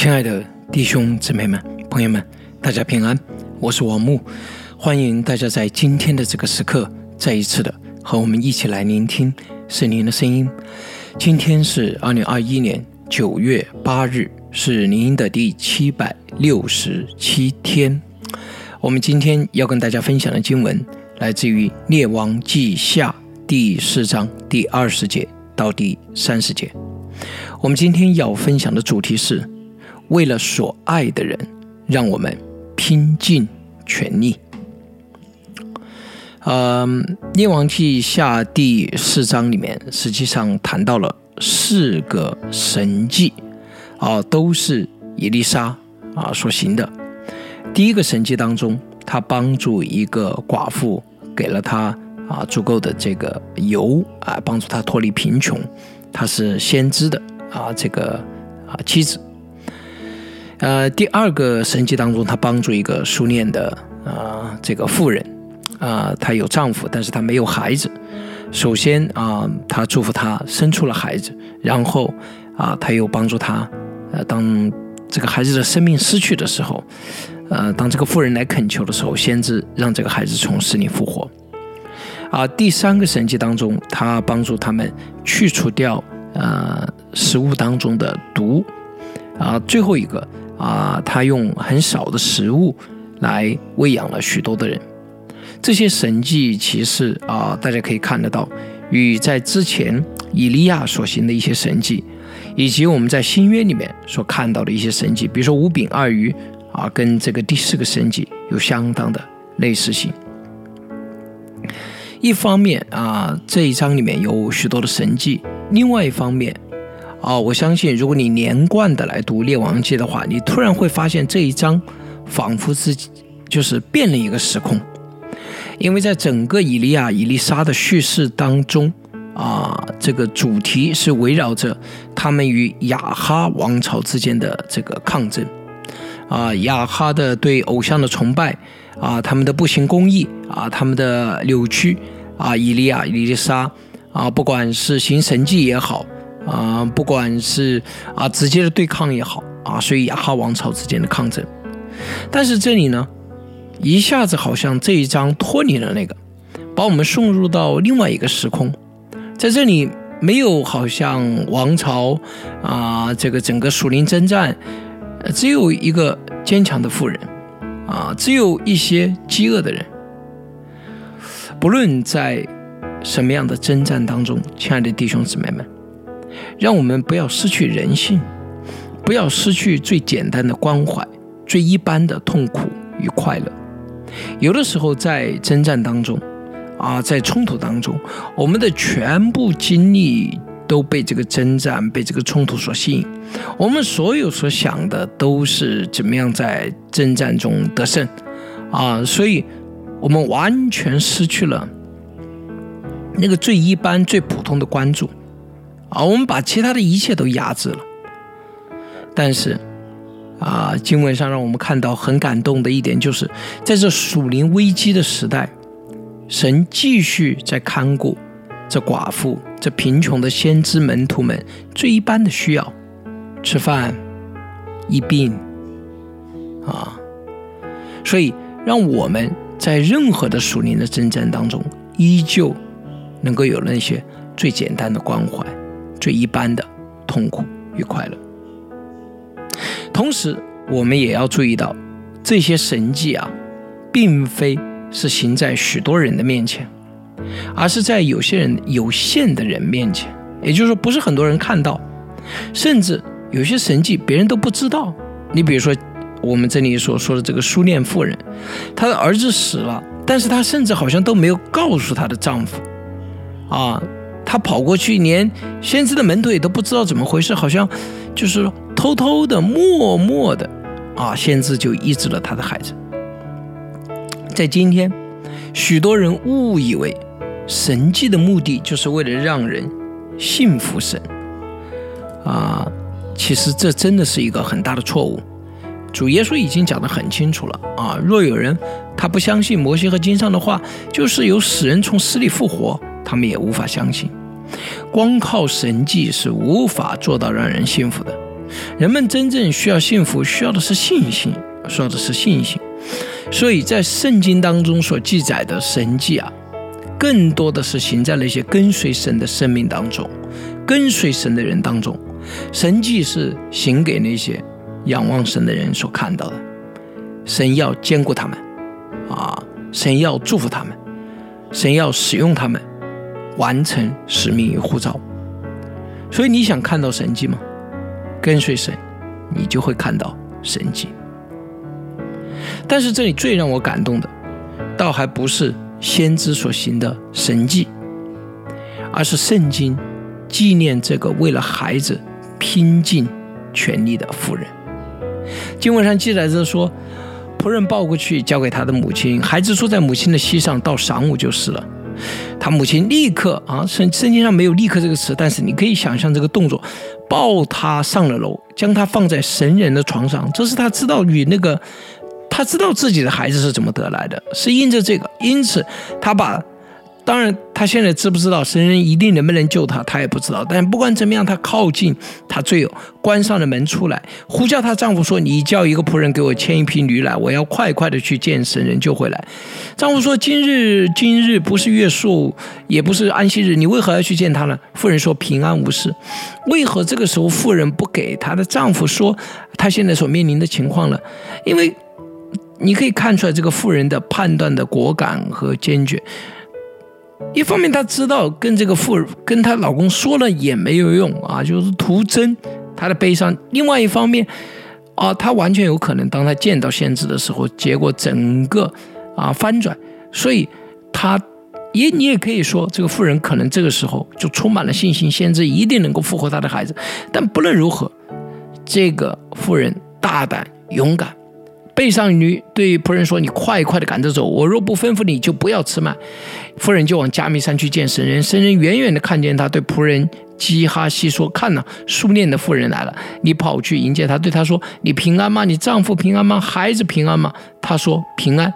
亲爱的弟兄姊妹们、朋友们，大家平安，我是王木，欢迎大家在今天的这个时刻再一次的和我们一起来聆听圣灵的声音。今天是二零二一年九月八日，是您的第七百六十七天。我们今天要跟大家分享的经文来自于《列王记下》第四章第二十节到第三十节。我们今天要分享的主题是。为了所爱的人，让我们拼尽全力。嗯，《列王记下》第四章里面，实际上谈到了四个神迹，啊，都是伊丽莎啊所行的。第一个神迹当中，他帮助一个寡妇，给了他啊足够的这个油啊，帮助他脱离贫穷。他是先知的啊这个啊妻子。呃，第二个神迹当中，他帮助一个书念的啊这个妇人，啊，她有丈夫，但是她没有孩子。首先啊，他祝福她生出了孩子，然后啊，他又帮助她，呃，当这个孩子的生命失去的时候，呃，当这个妇人来恳求的时候，先知让这个孩子从死里复活。啊，第三个神迹当中，他帮助他们去除掉呃食物当中的毒。啊，最后一个。啊，他用很少的食物来喂养了许多的人。这些神迹其实啊，大家可以看得到，与在之前以利亚所行的一些神迹，以及我们在新约里面所看到的一些神迹，比如说五饼二鱼啊，跟这个第四个神迹有相当的类似性。一方面啊，这一章里面有许多的神迹；另外一方面。啊，我相信，如果你连贯的来读《列王记》的话，你突然会发现这一章仿佛是就是变了一个时空，因为在整个以利亚、以利沙的叙事当中，啊，这个主题是围绕着他们与亚哈王朝之间的这个抗争，啊，亚哈的对偶像的崇拜，啊，他们的不行公义，啊，他们的扭曲，啊，以利亚、以利沙，啊，不管是行神迹也好。啊，不管是啊直接的对抗也好啊，所以亚哈王朝之间的抗争，但是这里呢，一下子好像这一章脱离了那个，把我们送入到另外一个时空，在这里没有好像王朝啊，这个整个属灵征战，只有一个坚强的妇人啊，只有一些饥饿的人，不论在什么样的征战当中，亲爱的弟兄姊妹们。让我们不要失去人性，不要失去最简单的关怀、最一般的痛苦与快乐。有的时候在征战当中，啊，在冲突当中，我们的全部精力都被这个征战、被这个冲突所吸引。我们所有所想的都是怎么样在征战中得胜，啊，所以我们完全失去了那个最一般、最普通的关注。啊，我们把其他的一切都压制了，但是，啊，经文上让我们看到很感动的一点，就是在这属灵危机的时代，神继续在看顾这寡妇、这贫穷的先知门徒们最一般的需要，吃饭、医病，啊，所以让我们在任何的属灵的征战当中，依旧能够有那些最简单的关怀。一般的痛苦与快乐。同时，我们也要注意到，这些神迹啊，并非是行在许多人的面前，而是在有些人有限的人面前。也就是说，不是很多人看到，甚至有些神迹别人都不知道。你比如说，我们这里所说的这个书念妇人，她的儿子死了，但是她甚至好像都没有告诉她的丈夫，啊。他跑过去，连先知的门徒也都不知道怎么回事，好像就是偷偷的、默默的啊，先知就医治了他的孩子。在今天，许多人误以为神迹的目的就是为了让人信服神啊，其实这真的是一个很大的错误。主耶稣已经讲得很清楚了啊，若有人他不相信摩西和经上的话，就是有死人从死里复活。他们也无法相信，光靠神迹是无法做到让人信服的。人们真正需要幸福，需要的是信心，说的是信心。所以在圣经当中所记载的神迹啊，更多的是行在那些跟随神的生命当中，跟随神的人当中。神迹是行给那些仰望神的人所看到的。神要兼顾他们，啊，神要祝福他们，神要使用他们，完成使命与护照。所以你想看到神迹吗？跟随神，你就会看到神迹。但是这里最让我感动的，倒还不是先知所行的神迹，而是圣经纪念这个为了孩子拼尽全力的妇人。经文上记载着说，仆人抱过去交给他的母亲，孩子坐在母亲的膝上，到晌午就是了。他母亲立刻啊，圣圣经上没有“立刻”这个词，但是你可以想象这个动作，抱他上了楼，将他放在神人的床上。这是他知道与那个。他知道自己的孩子是怎么得来的，是因着这个，因此他把，当然他现在知不知道神人一定能不能救他，他也不知道。但不管怎么样，他靠近他最有关上了门出来，呼叫她丈夫说：“你叫一个仆人给我牵一匹驴来，我要快快的去见神人救回来。”丈夫说：“今日今日不是月数，也不是安息日，你为何要去见他呢？”妇人说：“平安无事。”为何这个时候妇人不给她的丈夫说她现在所面临的情况呢？因为。你可以看出来这个妇人的判断的果敢和坚决。一方面，她知道跟这个妇人跟她老公说了也没有用啊，就是徒增她的悲伤。另外一方面，啊，她完全有可能当她见到先知的时候，结果整个啊翻转。所以，她也你也可以说，这个妇人可能这个时候就充满了信心，先知一定能够复活她的孩子。但不论如何，这个妇人大胆勇敢。背上驴对仆人说：“你快快的赶着走，我若不吩咐你，就不要吃麦。”夫人就往加密山去见神人。神人远远的看见他，对仆人基哈西说：“看呐，苏念的妇人来了。你跑去迎接他，对他说：‘你平安吗？你丈夫平安吗？孩子平安吗？’他说：‘平安。’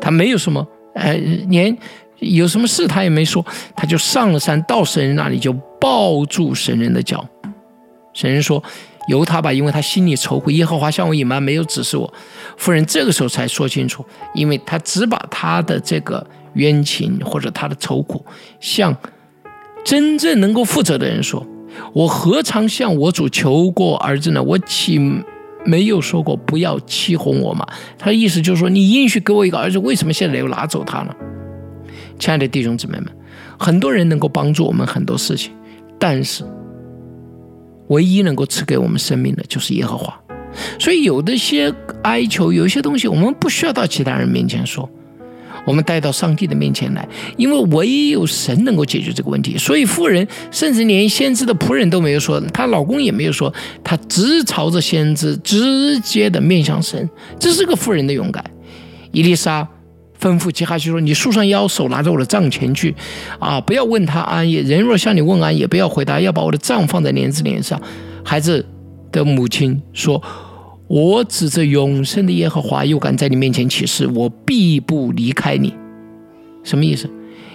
他没有什么，呃，连有什么事他也没说，他就上了山，到神人那里就抱住神人的脚。神人说。”由他吧，因为他心里愁苦，耶和华向我隐瞒，没有指示我。夫人这个时候才说清楚，因为他只把他的这个冤情或者他的愁苦向真正能够负责的人说。我何尝向我主求过儿子呢？我岂没有说过不要欺哄我吗？他的意思就是说，你应许给我一个儿子，为什么现在又拿走他呢？亲爱的弟兄姊妹们，很多人能够帮助我们很多事情，但是。唯一能够赐给我们生命的就是耶和华，所以有的些哀求，有些东西我们不需要到其他人面前说，我们带到上帝的面前来，因为唯一有神能够解决这个问题。所以妇人甚至连先知的仆人都没有说，她老公也没有说，她直朝着先知直接的面向神，这是个妇人的勇敢。伊丽莎。吩咐吉哈西说：“你束上腰，手拿着我的帐前去，啊，不要问他安也。人若向你问安，也不要回答，要把我的帐放在帘子帘上。”孩子的母亲说：“我指着永生的耶和华，又敢在你面前起誓，我必不离开你。”什么意思？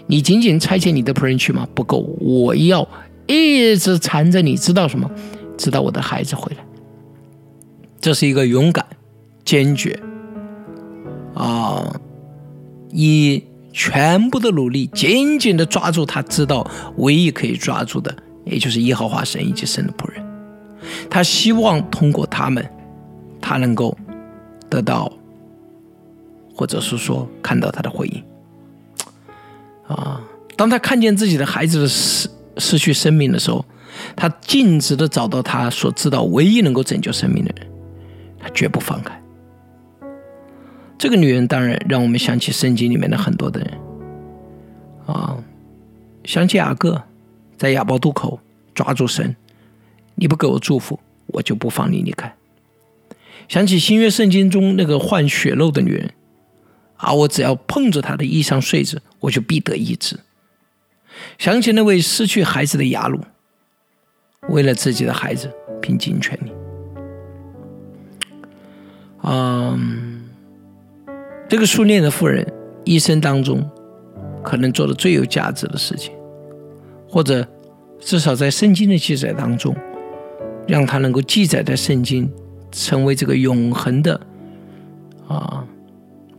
你仅仅差遣你的仆人去吗？不够，我要一直缠着你，知道什么？直到我的孩子回来。这是一个勇敢、坚决啊！以全部的努力，紧紧的抓住他知道唯一可以抓住的，也就是耶和华神以及神的仆人。他希望通过他们，他能够得到，或者是说看到他的回应。啊，当他看见自己的孩子的失失去生命的时候，他径直的找到他所知道唯一能够拯救生命的人，他绝不放开。这个女人当然让我们想起圣经里面的很多的人，啊，想起雅各在亚伯渡口抓住神，你不给我祝福，我就不放你离开。想起新约圣经中那个患血肉的女人，啊，我只要碰着她的衣裳穗子，我就必得医治。想起那位失去孩子的雅鲁，为了自己的孩子拼尽全力，嗯。这个苏念的妇人一生当中，可能做的最有价值的事情，或者至少在圣经的记载当中，让它能够记载在圣经，成为这个永恒的啊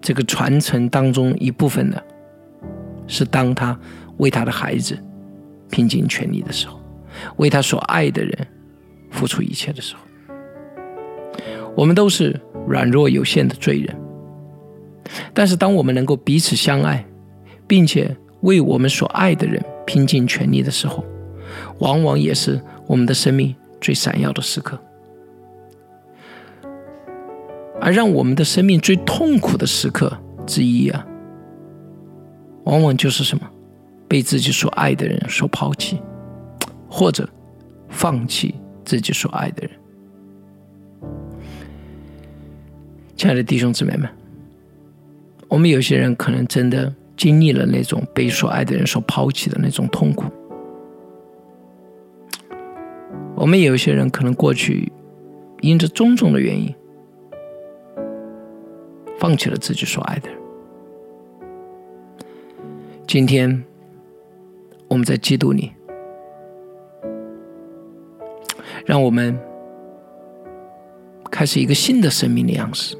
这个传承当中一部分的，是当他为他的孩子拼尽全力的时候，为他所爱的人付出一切的时候。我们都是软弱有限的罪人，但是当我们能够彼此相爱，并且为我们所爱的人拼尽全力的时候，往往也是我们的生命最闪耀的时刻。而让我们的生命最痛苦的时刻之一啊，往往就是什么？被自己所爱的人所抛弃，或者放弃自己所爱的人。亲爱的弟兄姊妹们，我们有些人可能真的经历了那种被所爱的人所抛弃的那种痛苦。我们有些人可能过去因着种种的原因，放弃了自己所爱的人。今天我们在基督里，让我们开始一个新的生命的样式。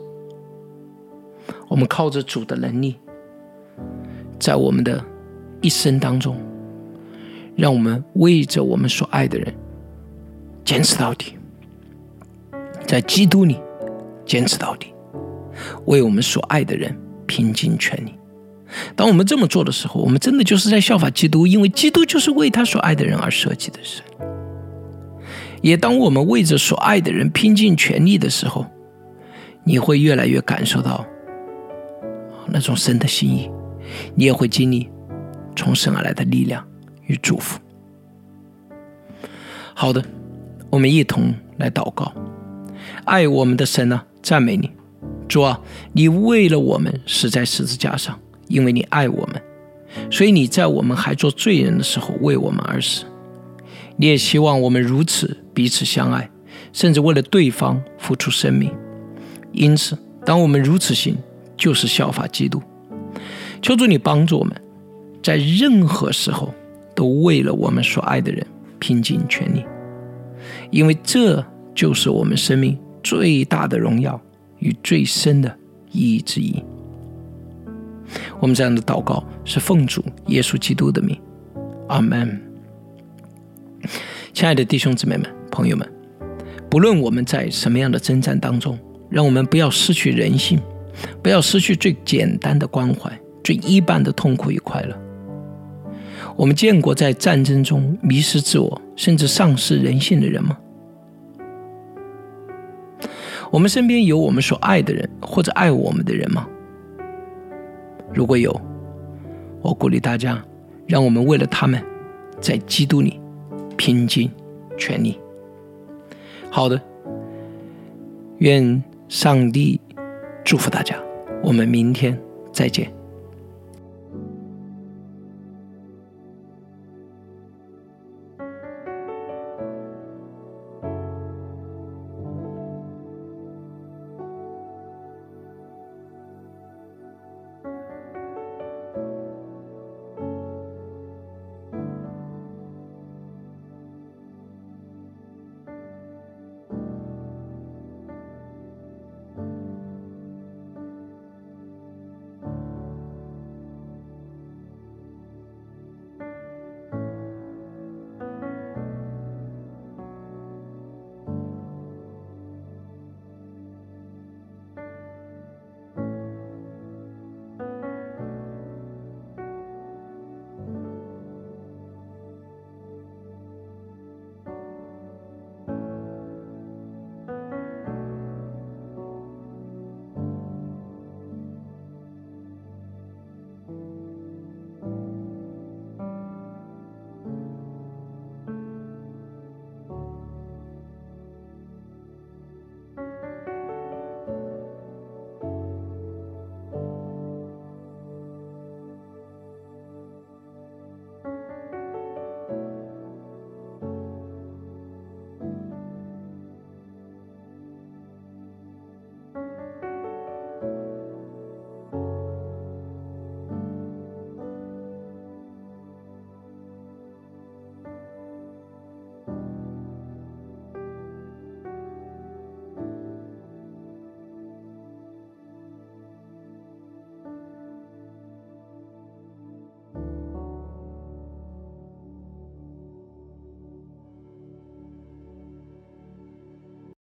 我们靠着主的能力，在我们的一生当中，让我们为着我们所爱的人坚持到底，在基督里坚持到底，为我们所爱的人拼尽全力。当我们这么做的时候，我们真的就是在效法基督，因为基督就是为他所爱的人而设计的神。也当我们为着所爱的人拼尽全力的时候，你会越来越感受到。那种神的心意，你也会经历从神而来的力量与祝福。好的，我们一同来祷告，爱我们的神呢，赞美你，主啊，你为了我们死在十字架上，因为你爱我们，所以你在我们还做罪人的时候为我们而死。你也希望我们如此彼此相爱，甚至为了对方付出生命。因此，当我们如此行。就是效法基督，求主你帮助我们，在任何时候都为了我们所爱的人拼尽全力，因为这就是我们生命最大的荣耀与最深的意义之一。我们这样的祷告是奉主耶稣基督的名，阿门。亲爱的弟兄姊妹们、朋友们，不论我们在什么样的征战当中，让我们不要失去人性。不要失去最简单的关怀，最一般的痛苦与快乐。我们见过在战争中迷失自我，甚至丧失人性的人吗？我们身边有我们所爱的人，或者爱我们的人吗？如果有，我鼓励大家，让我们为了他们，在基督里拼尽全力。好的，愿上帝。祝福大家，我们明天再见。